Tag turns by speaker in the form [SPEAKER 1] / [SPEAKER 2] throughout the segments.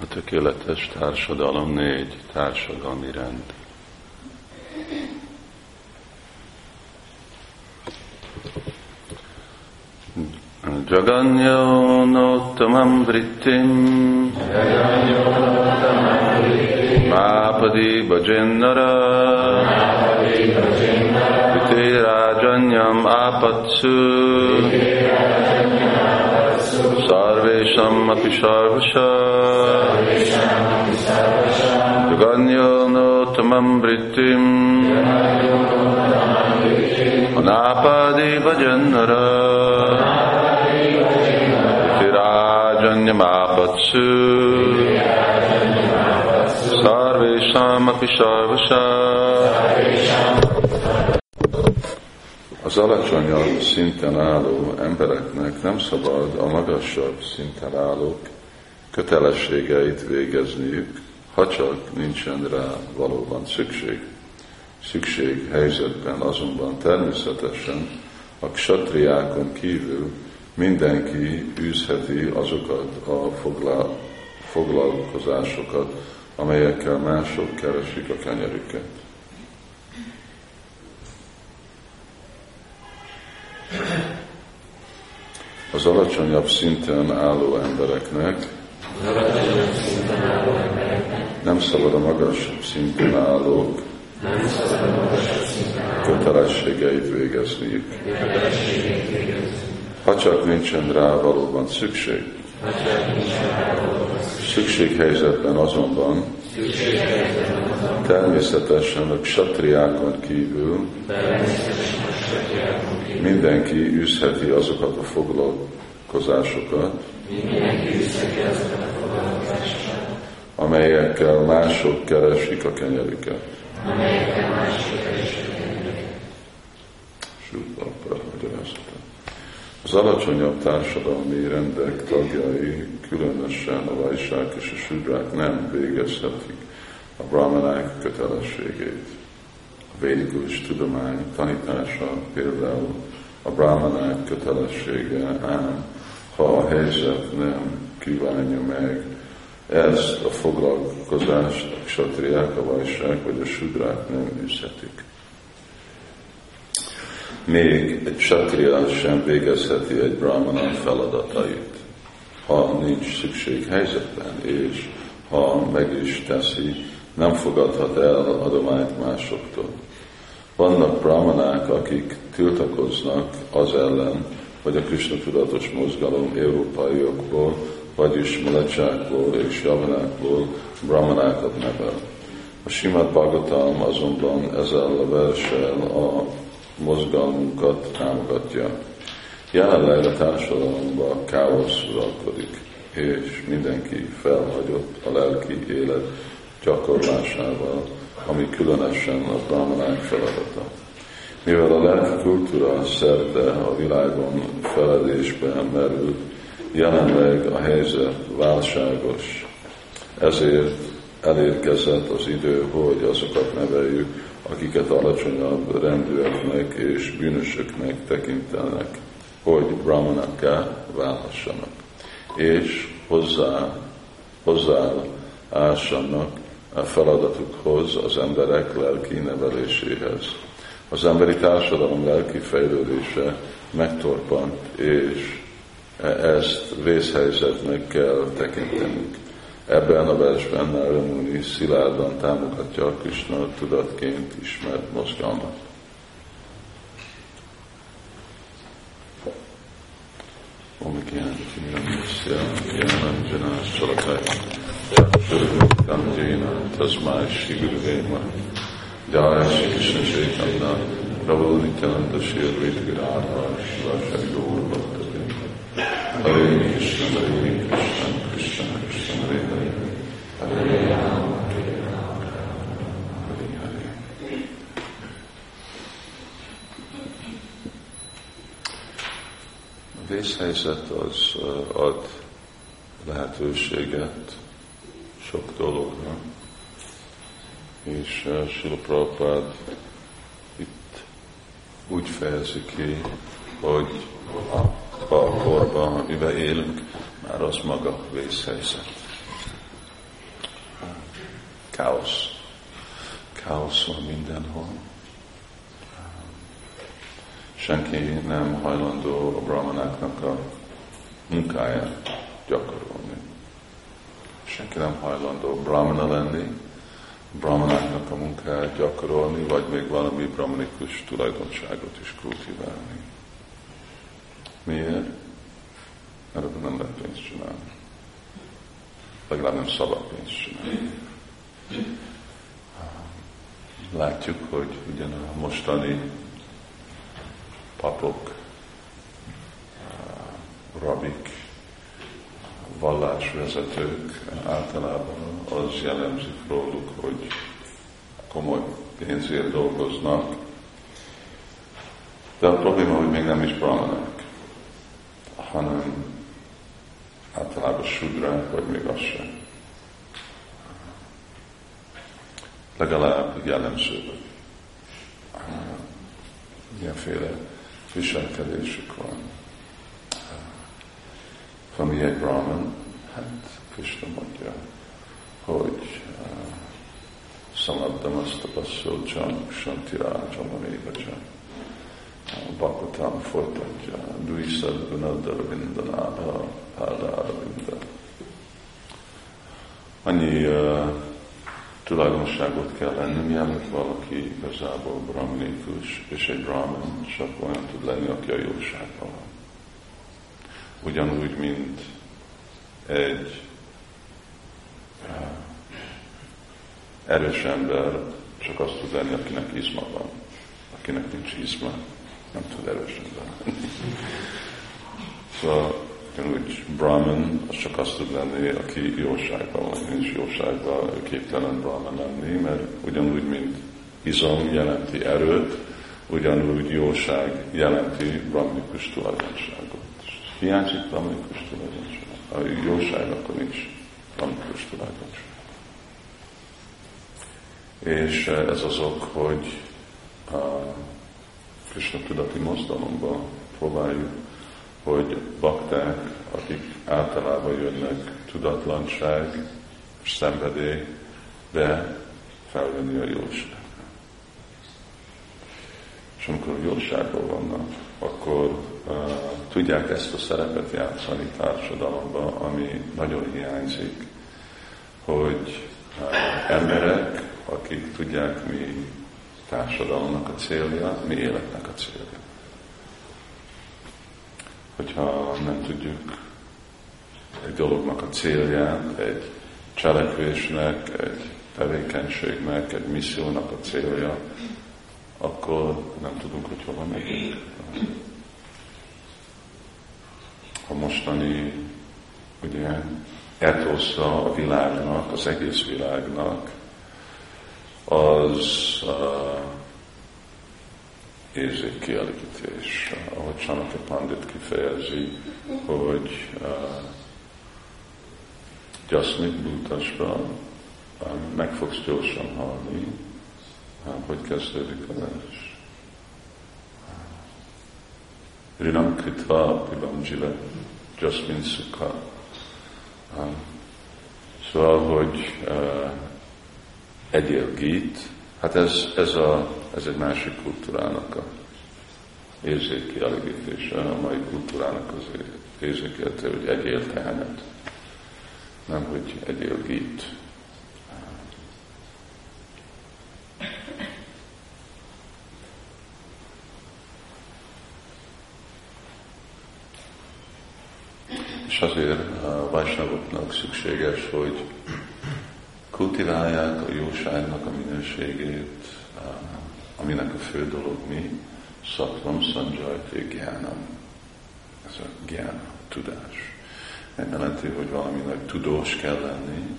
[SPEAKER 1] A tökéletes társadalom négy társadalmi rend. Jaganyonottamam vrittim Mápadi bhajennara Vitirajanyam apatsu. Sarvesham सर्वेषामपि सर्वश युगन्योनोत्तमं वृत्तिम् अनापादि भजन्नर सर्वेषामपि सर्वश Az alacsonyabb szinten álló embereknek nem szabad a magasabb szinten állók kötelességeit végezniük, ha csak nincsen rá valóban szükség. Szükség helyzetben azonban természetesen a ksatriákon kívül mindenki űzheti azokat a foglal, foglalkozásokat, amelyekkel mások keresik a kenyerüket. Az alacsonyabb szinten álló embereknek nem szabad a magasabb szinten állók kötelességeit végezniük. Ha csak nincsen rá valóban szükség. Szükséghelyzetben azonban természetesen a ksatriákon kívül mindenki űzheti azokat a foglalkozásokat, amelyekkel mások keresik a kenyerüket. Az alacsonyabb társadalmi rendek tagjai, különösen a vajsák és a sudrák nem végezhetik a brahmanák kötelességét. A védikus tudomány tanítása például a brahmanák kötelessége, ám ha a helyzet nem kívánja meg ezt a foglalkozást, a ksatriák, a vajsák vagy a sudrák nem űzhetik. Még egy satria sem végezheti egy brahmana feladatait, ha nincs szükség helyzetben, és ha meg is teszi, nem fogadhat el adományt másoktól. Vannak brahmanák, akik tiltakoznak az ellen, hogy a Krishna tudatos mozgalom európaiokból, vagyis mulecsákból és javanákból brahmanákat nevel. A Simát Bhagavatam azonban ezzel a versel a mozgalmunkat támogatja. Jelenleg a társadalomban káosz uralkodik, és mindenki felhagyott a lelki élet gyakorlásával, ami különösen a brahmanák feladata. Mivel a lelki kultúra szerte a világon feledésben merült, jelenleg a helyzet válságos. Ezért elérkezett az idő, hogy azokat neveljük, akiket alacsonyabb rendűeknek és bűnösöknek tekintenek, hogy brahmanakká válhassanak, és hozzá, hozzá ássanak a feladatukhoz az emberek lelki neveléséhez. Az emberi társadalom lelki fejlődése megtorpant, és ezt vészhelyzetnek kell tekintenünk. Ebben a versben Naramuni szilárdan támogatja a Krishna tudatként ismert mozgalmat. Shri Advaita Gadadhar Shiva Shri Gaur Bhakta Hare Krishna Hare Krishna Krishna Krishna Hare Hare. Hare Rama Hare. Rama Hare Hare A vészhelyzet az ad lehetőséget sok dologra, és Sila Prabhupád itt úgy fejezi ki, hogy a korban, amiben élünk, már az maga vészhelyzet. káosz. Káosz van mindenhol. Senki nem hajlandó a brahmanáknak a munkáját gyakorolni. Senki nem hajlandó brahmana lenni, brahmanáknak a munkáját gyakorolni, vagy még valami brahmanikus tulajdonságot is kultiválni. Miért? Ebben nem lehet pénzt csinálni. Legalább nem szabad pénzt csinálni. Látjuk, hogy ugyan a mostani papok, rabik, vallásvezetők általában az jellemzik róluk, hogy komoly pénzért dolgoznak, de a probléma, hogy még nem is brahmanák, hanem általában sudrák, vagy még az sem. Legalább jellemző, milyenféle viselkedésük van. Ami egy brahman, hát Krishna mondja, hogy uh, szamadam azt a passzolcsam, santirácsam, amévacsam. Bhagavatam folytatja, Duisad Gunadar Vindanába, Pádára Vinda. Annyi uh, tulajdonságot kell lenni, mielőtt valaki igazából brahminikus, és egy brahman csak olyan tud lenni, aki a jóságban van. Ugyanúgy, mint egy uh, erős ember csak azt tud lenni, akinek izma van. Akinek nincs izma, nem tud erősen lenni. szóval úgy Brahman, az csak azt tud lenni, aki jóságban van, és jóságban képtelen Brahman lenni, mert ugyanúgy, mint izom jelenti erőt, ugyanúgy jóság jelenti brahmikus tulajdonságot. Hiányzik brahmikus tulajdonság. A jóság akkor nincs brahmikus tulajdonság. És ez az ok, hogy a Krishna tudati mozdalomban próbáljuk hogy bakták, akik általában jönnek tudatlanság, szenvedély, de felvenni a jóság. És amikor jóságban vannak, akkor uh, tudják ezt a szerepet játszani társadalomban, ami nagyon hiányzik, hogy emberek, akik tudják mi társadalomnak a célja, mi életnek a célja hogyha nem tudjuk egy dolognak a célját, egy cselekvésnek, egy tevékenységnek, egy missziónak a célja, akkor nem tudunk, hogy hova megyünk. A mostani ugye, etosza a világnak, az egész világnak, az uh, érzékkielégítés. Ahogy Sanaka Pandit kifejezi, hogy uh, Jasmit Bhutasra uh, meg fogsz gyorsan halni, uh, hogy kezdődik a vers. Rinam kritva pibam jiva, jasmin sukha. Uh, szóval, hogy uh, egyél gít, hát ez, ez a ez egy másik kultúrának a érzékkielégítése, a mai kultúrának az érzékelte, hogy egyél tehenet, nem hogy egyél gít. És azért a vajsnavoknak szükséges, hogy kultiválják a jóságnak a minőségét, aminek a fő dolog mi? Szatvam Sanjajti Gyánam. Ez a gyán, tudás. Nem jelenti, hogy valaminek tudós kell lenni,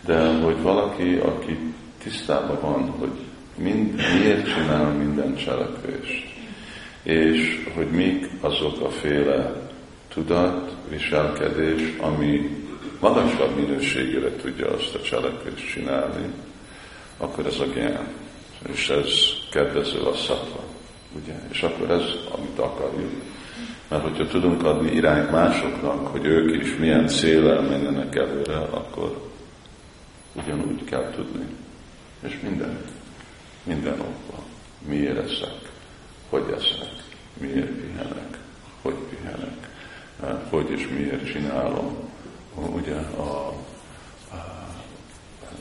[SPEAKER 1] de hogy valaki, aki tisztában van, hogy mind, miért csinál minden cselekvést, és hogy mik azok a féle tudat, viselkedés, ami magasabb minőségére tudja azt a cselekvést csinálni, akkor ez a gyán és ez kedvező a szatva. Ugye? És akkor ez, amit akarjuk. Mert hogyha tudunk adni irányt másoknak, hogy ők is milyen célel menjenek előre, akkor ugyanúgy kell tudni. És minden, minden okban. Miért eszek? Hogy eszek? Miért pihenek? Hogy pihenek? Hogy és miért csinálom? Ugye a, a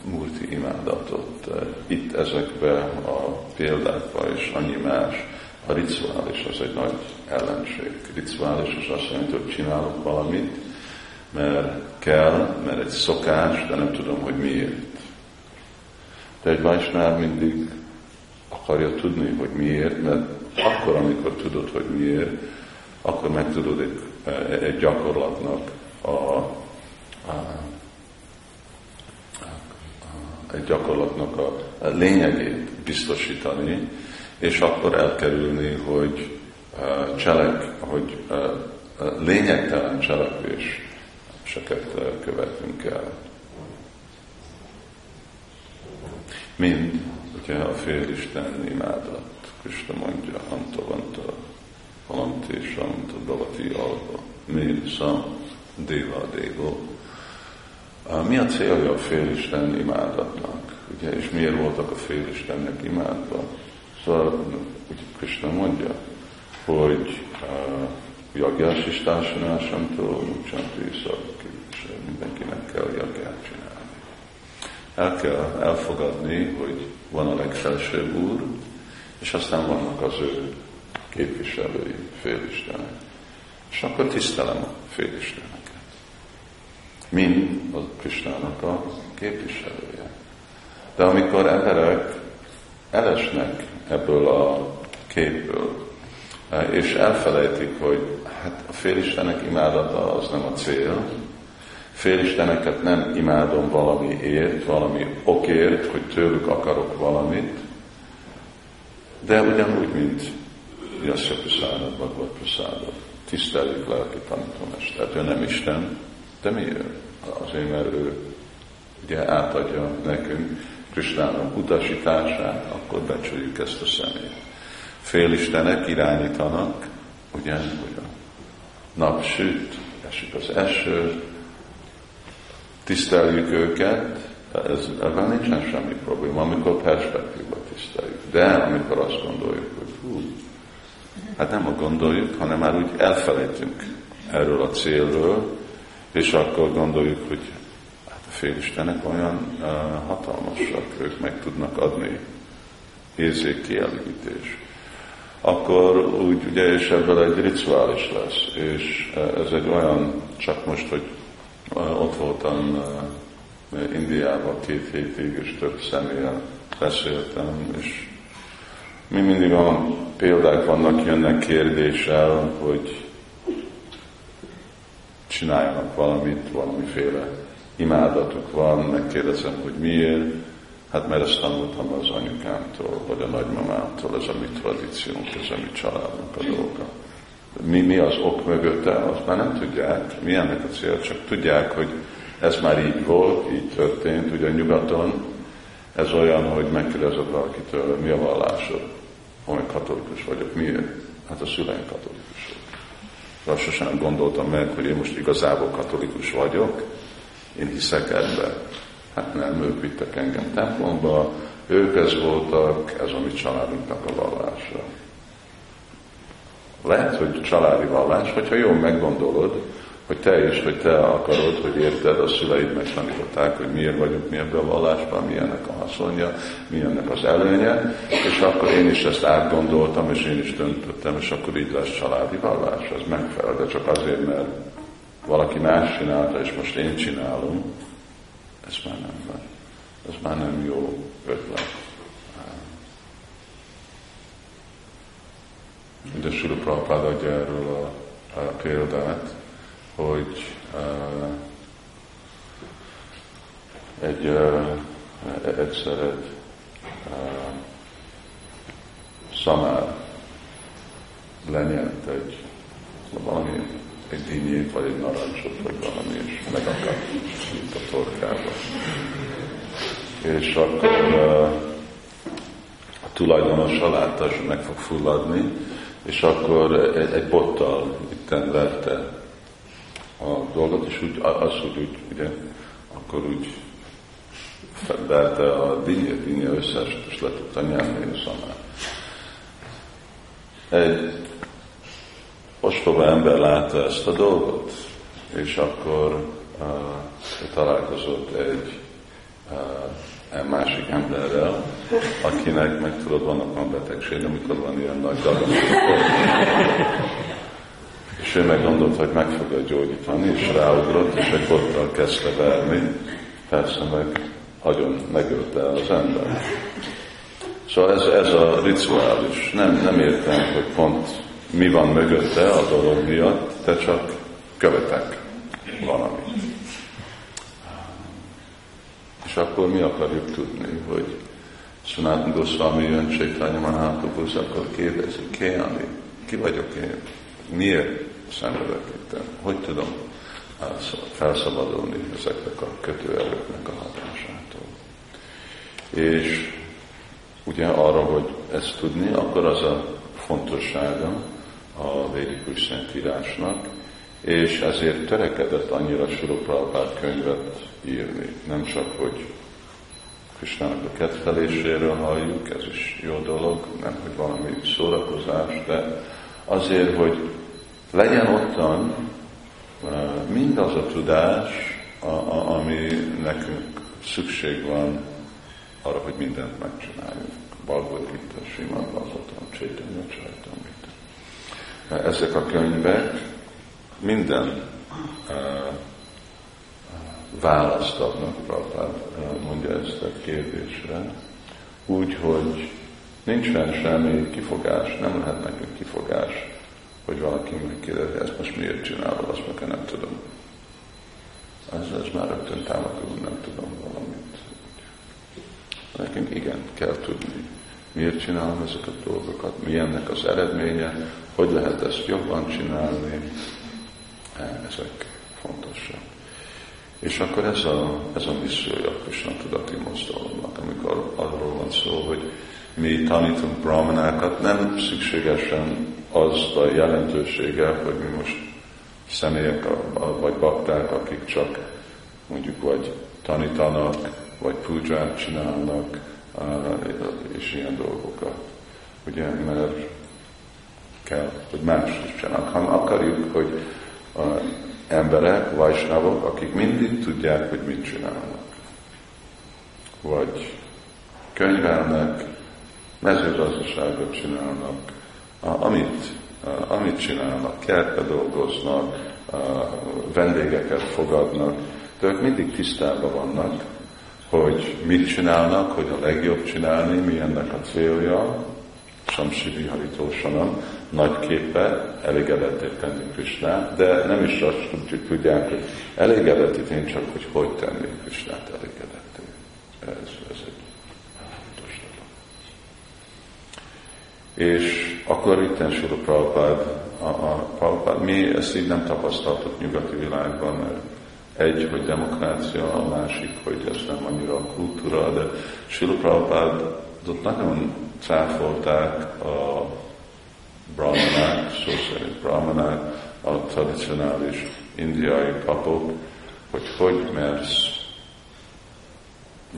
[SPEAKER 1] múlti imádatot. Itt ezekbe a példákba is annyi más. A rituális az egy nagy ellenség. Rituális az azt jelenti, hogy csinálok valamit, mert kell, mert egy szokás, de nem tudom, hogy miért. De egy Vajsnál mindig akarja tudni, hogy miért, mert akkor, amikor tudod, hogy miért, akkor meg tudod egy, egy gyakorlatnak a, a, a, egy gyakorlatnak a lényegét biztosítani, és akkor elkerülni, hogy cselek, hogy lényegtelen cselekvés seket követünk el. Mind, ugye a félisten imádat, Krista mondja, Antavanta, Halanti, Santa, Bhavati, Alba, Mind, Sam, Deva, Devo. Mi a célja a félisten imádatnak? Ugye, és miért voltak a félistennek imádva? Szóval, ugye Krista mondja, hogy uh, jagjás is társadalmásamtól, mucsanti és mindenkinek kell jagját csinálni. El kell elfogadni, hogy van a legfelsőbb úr, és aztán vannak az ő képviselői, félistenek. És akkor tisztelem a félisteneket. Mind a Kristának a képviselője. De amikor emberek elesnek ebből a képből, és elfelejtik, hogy hát a félistenek imádata az nem a cél, félisteneket nem imádom valamiért, valami okért, hogy tőlük akarok valamit, de ugyanúgy, mint Jasya Prasádot, Bhagavad Prasádot, tiszteljük lelki tanítómestert. Ő nem Isten, de miért? Azért, mert ő ugye átadja nekünk Kristának utasítását, akkor becsüljük ezt a személyt félistenek irányítanak, ugye, a nap süt, esik az eső, tiszteljük őket, ez, ebben nincsen semmi probléma, amikor perspektíva tiszteljük. De amikor azt gondoljuk, hogy hú, hát nem a gondoljuk, hanem már úgy elfelejtünk erről a célről, és akkor gondoljuk, hogy hát a félistenek olyan uh, hatalmasak, ők meg tudnak adni érzékkielégítést akkor úgy ugye, és ebből egy rituális lesz. És ez egy olyan, csak most, hogy ott voltam e, Indiában két hétig, és több személyen beszéltem, és mi mindig a példák vannak, jönnek kérdéssel, hogy csináljanak valamit, valamiféle imádatuk van, megkérdezem, hogy miért, Hát mert ezt tanultam az anyukámtól, vagy a nagymamámtól, ez a mi tradíciónk, ez a mi családunk a dolga. Mi, mi az ok mögötte, azt már nem tudják, mi ennek a cél, csak tudják, hogy ez már így volt, így történt, ugye nyugaton, ez olyan, hogy megkérdezed valakitől, mi a vallásod? Ha katolikus vagyok, miért? Hát a szüleim katolikusok. Azt gondoltam meg, hogy én most igazából katolikus vagyok, én hiszek ebben. Hát nem, ők vittek engem templomba, ők ez voltak, ez a mi családunknak a vallása. Lehet, hogy családi vallás, hogyha jól meggondolod, hogy te is, hogy te akarod, hogy érted, a szüleid megtanították, hogy miért vagyunk mi ebben a vallásban, milyennek a haszonja, milyennek az előnye, és akkor én is ezt átgondoltam, és én is döntöttem, és akkor így lesz családi vallás, az megfelel, de csak azért, mert valaki más csinálta, és most én csinálom, ez már nem van. Ez már nem jó ötlet. De Sula Prabhupád adja erről a, a példát, hogy uh, egy uh, egyszer egy uh, szamár lenyelt egy valami egy dinnyét, vagy egy narancsot, vagy valami, és megakadt itt a torkába. És akkor uh, a tulajdonosa látta, hogy meg fog fulladni, és akkor egy, egy bottal itten verte a dolgot, és úgy, az, hogy úgy, ugye, akkor úgy de, de a dinnye, dinnye összeset is le tudta nyelni a. Egy ostoba ember látta ezt a dolgot, és akkor uh, találkozott egy uh, másik emberrel, akinek meg tudod, vannak a betegség, amikor van ilyen nagy darab. És ő meg gondolt, hogy meg fogja gyógyítani, és ráugrott, és egy bottal kezdte verni, persze meg agyon megölte az ember. Szóval ez, ez a rituális. Nem, nem értem, hogy pont mi van mögötte a dolog miatt, de csak követek valamit. És akkor mi akarjuk tudni, hogy Sanatan Goswami jön Csaitanya Mahaprabhu, akkor kérdezi, ki, ami, ki vagyok én? Miért szenvedek? Hogy tudom felszabadulni ezeknek a kötőerőknek a hatásától? És ugye arra, hogy ezt tudni, akkor az a fontossága a védikus szentírásnak, és ezért törekedett annyira Sula könyvet írni. Nem csak, hogy Krisnának a kedveléséről halljuk, ez is jó dolog, nem, hogy valami szórakozás, de azért, hogy legyen ottan mindaz a tudás, ami nekünk szükség van arra, hogy mindent megcsináljunk. Bhagavad Gita, Simad Vazatam, Chaitanya Chaitamrita. Ezek a könyvek minden választ adnak, Prabhupád mondja ezt a kérdésre, úgy, hogy nincsen semmi kifogás, nem lehet nekünk kifogás, hogy valaki megkérdezi, ezt most miért csinálod, azt meg nem tudom. Ez, ez már rögtön támadó, nem tudom valamit. Nekünk igen, kell tudni, miért csinálom ezeket a dolgokat, mi ennek az eredménye, hogy lehet ezt jobban csinálni, ezek fontosak. És akkor ez a, ez a missziója Krishna tudati mozdalomnak, amikor arról van szó, hogy mi tanítunk brahmanákat, nem szükségesen az a jelentősége, hogy mi most személyek vagy bakták, akik csak mondjuk vagy tanítanak, vagy púdzsát csinálnak, és ilyen dolgokat. Ugye, mert kell, hogy más is csinálnak, hanem akarjuk, hogy emberek, vajsnavok, akik mindig tudják, hogy mit csinálnak. Vagy könyvelnek, mezőgazdaságot csinálnak, amit, amit csinálnak, kertbe dolgoznak, vendégeket fogadnak, de ők mindig tisztában vannak, hogy mit csinálnak, hogy a legjobb csinálni, mi ennek a célja, Samsivi Haritósanam, nagy képe elégedetté tenni Krisnát, de nem is azt tudjuk, tudják, hogy elégedetté tenni, csak hogy hogy tenni Krisnát elégedetté. Ez, ez egy fontos dolog. És akkor itt Sula Prabhupád, a, a Prabhupád, mi ezt így nem tapasztaltuk nyugati világban, mert egy, hogy demokrácia, a másik, hogy ez nem annyira a kultúra, de Sula Prabhupádot nagyon cáfolták a brahmanák, szó szerint brahmanák, a tradicionális indiai papok, hogy hogy mersz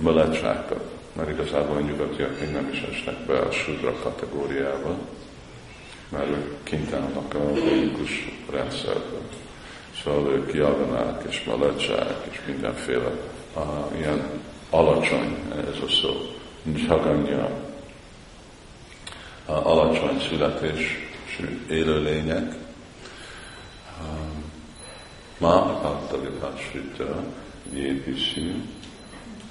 [SPEAKER 1] mulatsákat, mert igazából a nyugatiak még nem is esnek be a sudra kategóriába, mert ők kint állnak a logikus rendszerben. Szóval ők javanák és malacsák és mindenféle uh, ilyen alacsony ez a szó, jaganya, alacsony születésű élőlények. Ma Bhakta Vipasvita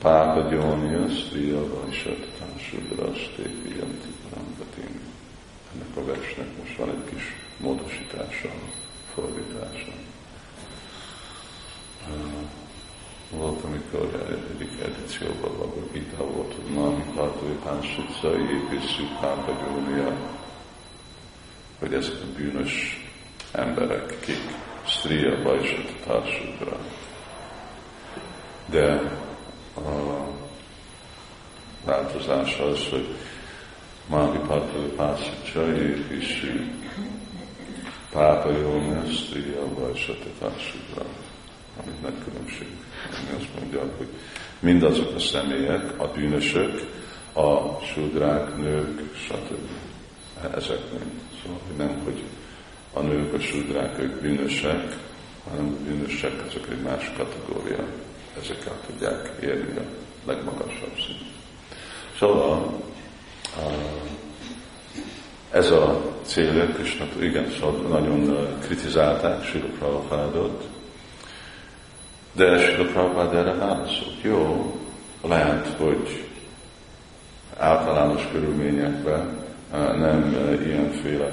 [SPEAKER 1] Jépiszi Pápa Gyónia Sriya Vajsatán Sudrastépi Janti Parambatin. Ennek a versnek most van egy kis módosítása, fordítása. Volt, amikor egyik edícióban való vita volt, hogy Mami Pátói Pánsutca építsük Pápa Gyónia, hogy ezek a bűnös emberek, kik Stria Bajsat társukra. De a változás az, hogy Mami Pátói Pánsutca építsük Pápa Jónia Stria Bajsat társukra amit nagy különbség. Ami azt mondja, hogy mindazok a személyek, a bűnösök, a sudrák, nők, stb. Ezek mind. Szóval nem, hogy a nők, a sudrák, ők bűnösek, hanem a bűnösek, azok egy más kategória. Ezek el tudják érni a legmagasabb szint. Szóval ez a célja Krishna, igen, szóval nagyon kritizálták Sila Prabhupádot, de Sila Prabhupád erre válaszolt. Jó, lehet, hogy általános körülményekben nem ilyenféle,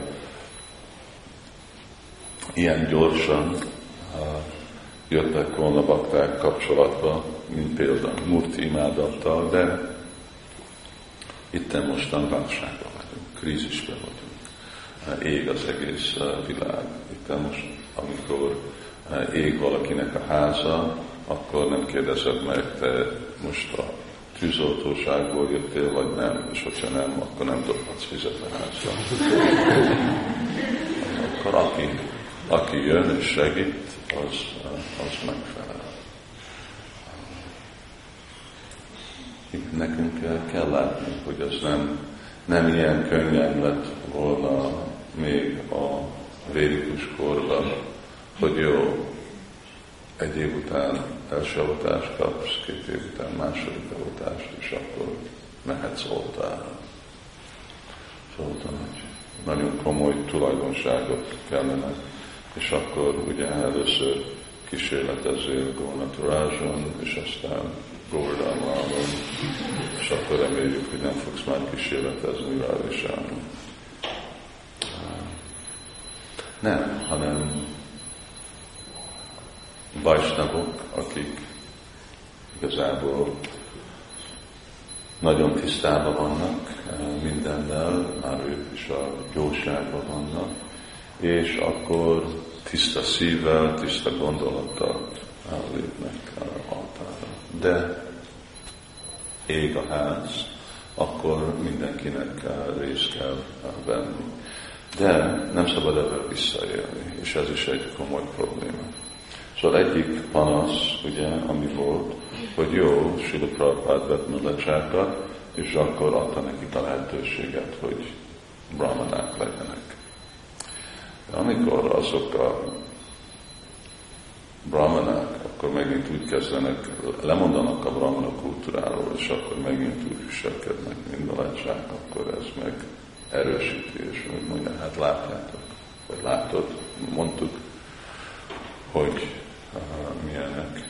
[SPEAKER 1] ilyen gyorsan jöttek volna bakták kapcsolatba, mint például Murti imádattal, de itt mostan válságban vagyunk, krízisben vagyunk. Ég az egész világ. Itt most, amikor ég valakinek a háza, akkor nem kérdezed meg, te most a tűzoltóságból jöttél, vagy nem, és hogyha nem, akkor nem dobhatsz vizet a házba. akkor aki, aki jön és segít, az, az megfelel. Itt nekünk kell látni, hogy ez nem, nem ilyen könnyen lett volna még a védikus korban, hogy jó, egy év után első avatást kapsz, két év után második avatást, és akkor mehetsz oltára. Szóval, hogy nagyon komoly tulajdonságot kellene, és akkor ugye először kísérletezél Gónaturázson, és aztán Gordánlában, és akkor reméljük, hogy nem fogsz már kísérletezni is Nem, hanem vajsnagok, akik igazából nagyon tisztában vannak eh, mindennel, már ők is a jóságban vannak, és akkor tiszta szívvel, tiszta gondolattal lépnek altára. De ég a ház, akkor mindenkinek részt kell venni. De nem szabad ebben visszaélni, és ez is egy komoly probléma. Szóval egyik panasz, ugye, ami volt, hogy jó, Sila Prabhupád vett mulatsákat, és akkor adta nekik a lehetőséget, hogy brahmanák legyenek. Amikor azok a brahmanák, akkor megint úgy kezdenek, lemondanak a brahmana kultúráról, és akkor megint úgy viselkednek, mint a lecsák, akkor ez meg erősíti, és mondja, hát látjátok, vagy látod, mondtuk, hogy milyenek.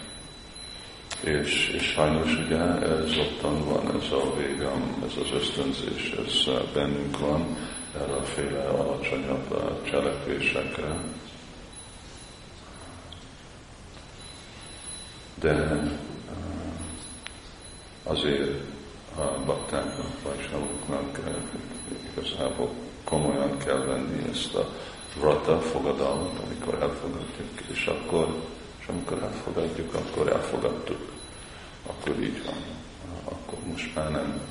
[SPEAKER 1] És, és sajnos ugye ez ottan van, ez a végem, ez az ösztönzés, ez bennünk van, erre a féle alacsonyabb cselekvésekre. De azért a baktáknak, vagy savuknak igazából komolyan kell venni ezt a vrata fogadalmat, amikor elfogadjuk, és akkor és amikor elfogadjuk, akkor elfogadtuk. Akkor így van. Akkor most már nem,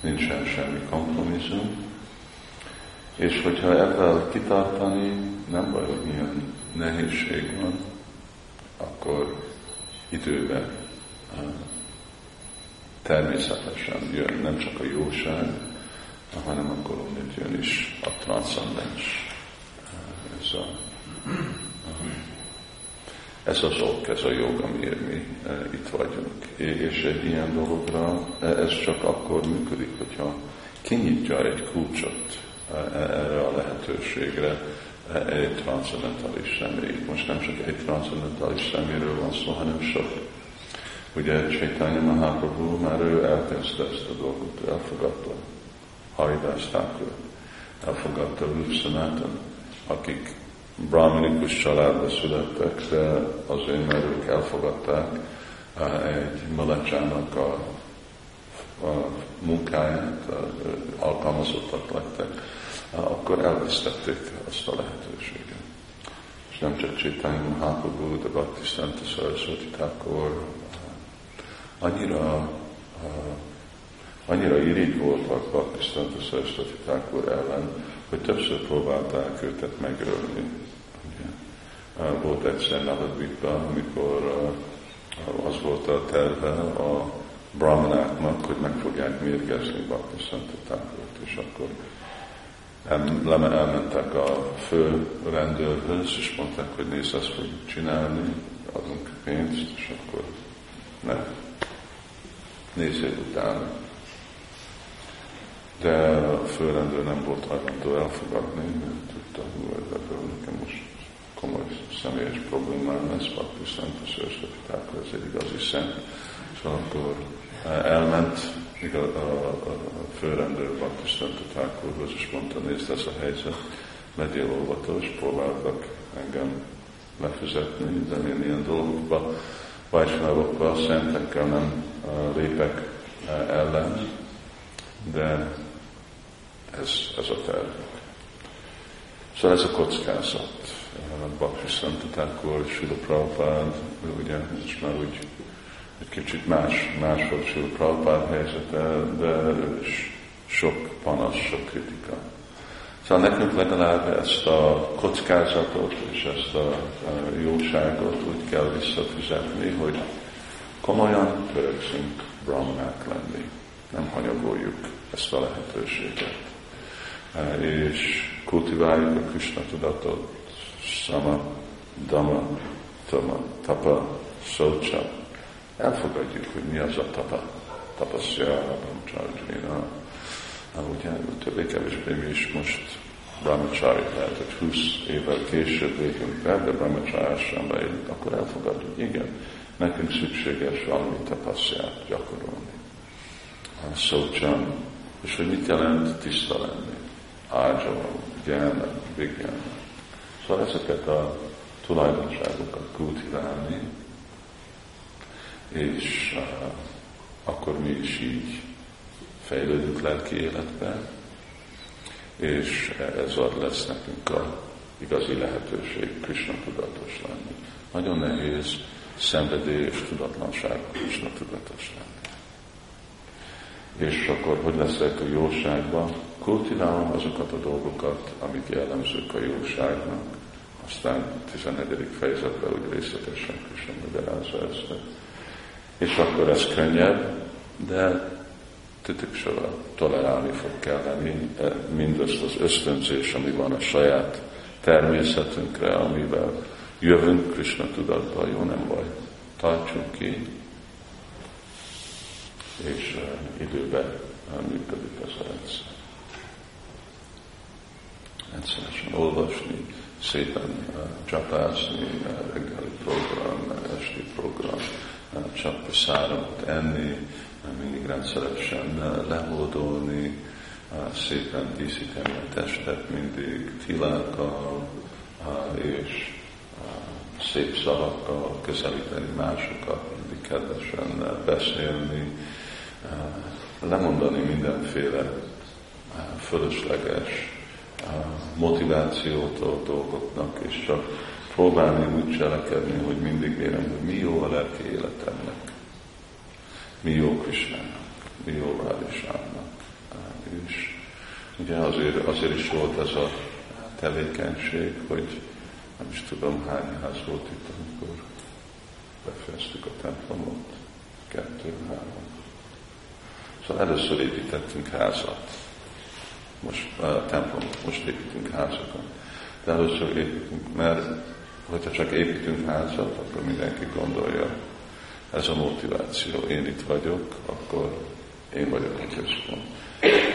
[SPEAKER 1] nincsen semmi kompromisszum. És hogyha ebben kitartani, nem baj, hogy milyen nehézség van, akkor időben természetesen jön nem csak a jóság, hanem akkor onnét jön is a transzcendens. Ez a, ez az ok, ez a jog, amiért mi itt vagyunk. És egy ilyen dologra e, ez csak akkor működik, hogyha kinyitja egy kulcsot erre a lehetőségre egy transzendentális személy. Most nem csak egy transzendentális szeméről van szó, hanem sok. Ugye Chaitanya Mahaprabhu már ő elkezdte ezt a dolgot, ő elfogadta Haridas Thakur, elfogadta Rup akik brahminikus családba születtek, de azért, mert ők elfogadták egy malacsának a, a munkáját, alkalmazottak lettek, akkor elvesztették azt a lehetőséget. És nem csak Csétány Mahaprabhu, de Bhaktisztánta Saraswati Thakur, annyira annyira irigy voltak Bhaktisztánta Saraswati Thakur ellen, hogy többször próbálták őket megölni. Volt egyszer Navadvipban, amikor az volt a terve a brahmanáknak, hogy meg fogják mérgezni Bhakti Szentetánkult, és akkor elmentek a fő rendőrhöz, és mondták, hogy nézd, ezt fogjuk csinálni, adunk pénzt, és akkor ne, nézzél utána. De a főrendőr nem volt hajlandó elfogadni, mert tudta, hogy ebből nekem most komoly személyes problémám lesz, Bakti Szent, a Szőrszöpitákra, ez egy igazi szent. Szóval akkor elment a, a, a főrendőr Bakti Szent a és mondta, nézd ez a helyzet, legyél óvatos, próbáltak engem lefizetni, de én ilyen dolgokba, vajsnálokba, szentekkel nem lépek ellen, de ez, ez a terv. Szóval ez a kockázat. Bakri Szentetákor, Sula Prabhupád, ugye ez már úgy egy kicsit más, más volt Sula Prabhupád helyzete, de sok panasz, sok kritika. Szóval nekünk legalább ezt a kockázatot és ezt a jóságot úgy kell visszafizetni, hogy komolyan törekszünk brahmanák lenni. Nem hanyagoljuk ezt a lehetőséget. És kultiváljuk a Krishna tudatot, sama, dama, tama, tapa, szócsa. Elfogadjuk, hogy mi az a tapa. Tapaszja, Brahmacharjina. Ugye többé-kevésbé mi is most Brahmachari lehet, hogy 20 évvel később végünk be, de bejön, akkor elfogadjuk, igen, nekünk szükséges valami tapasztját gyakorolni. A szócsam, és hogy mit jelent tiszta lenni. Ágyava, gyána, vigyána. Szóval ezeket a tulajdonságokat kultiválni, és akkor mi is így fejlődünk lelki életben, és ez ad lesz nekünk a igazi lehetőség Krishna tudatos lenni. Nagyon nehéz szenvedély és tudatlanság Krishna tudatos lenni. És akkor hogy leszek a jóságban? Kultiválom azokat a dolgokat, amik jellemzők a jóságnak. Aztán 11. fejezetben úgy részletesen Krishna magyarázza ezt. És akkor ez könnyebb, de titoksorra tolerálni fog kelleni eh, mindazt az ösztönzés, ami van a saját természetünkre, amivel jövünk Krishna tudatba, jó nem baj, tartsunk ki, és uh, időben uh, működik ez a rendszer. Rendszeresen olvasni, szépen uh, csapászni, uh, reggeli program, esti program, csak száramot enni, mindig rendszeresen lehódolni, szépen díszíteni a testet mindig tilákkal, és szép szavakkal közelíteni másokat, mindig kedvesen beszélni, lemondani mindenféle fölösleges motivációtól dolgoknak, és csak próbálni úgy cselekedni, hogy mindig érem, hogy mi jó a lelki életemnek mi jó Krisnának, mi jó Rádisának. És ugye azért, azért is volt ez a tevékenység, hogy nem is tudom hány ház volt itt, amikor befejeztük a templomot. Kettő, három. Szóval először építettünk házat. Most a templomot, most építünk házakat. De először építünk, mert hogyha csak építünk házat, akkor mindenki gondolja, ez a motiváció. Én itt vagyok, akkor én vagyok a központ.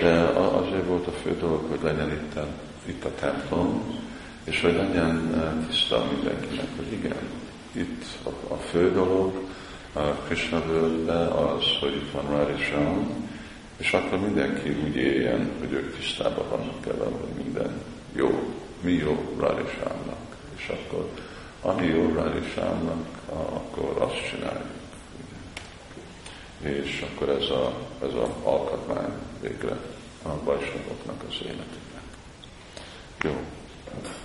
[SPEAKER 1] De azért volt a fő dolog, hogy legyen itt a, itt a templom, és hogy legyen eh, tiszta mindenkinek, hogy igen, itt a, a fő dolog a Krishna völgybe az, hogy itt van Radisham, és akkor mindenki úgy éljen, hogy ők tisztában vannak el, hogy minden jó, mi jó Radhishamnak. És akkor Radhishamnak, akkor azt csináljuk és akkor ez a, ez a alkotmány végre a bajsnagoknak az életüknek. Jó,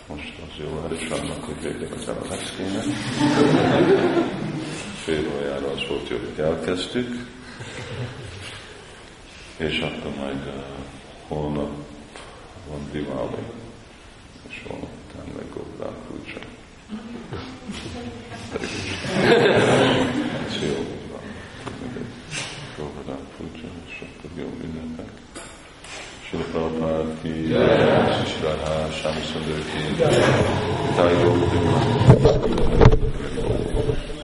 [SPEAKER 1] most az jó is annak, hogy végre az el a leszkéne. Fél órára az volt jó, hogy elkezdtük, és akkor majd uh, holnap van Diwali, és holnap után meg Gódán Kulcsa. Is. jó. Go Prabhupád pújja, és akkor jó ünnepek. Sila Prabhupád ki, Shishradha, Shami Sundar ki, Tájó,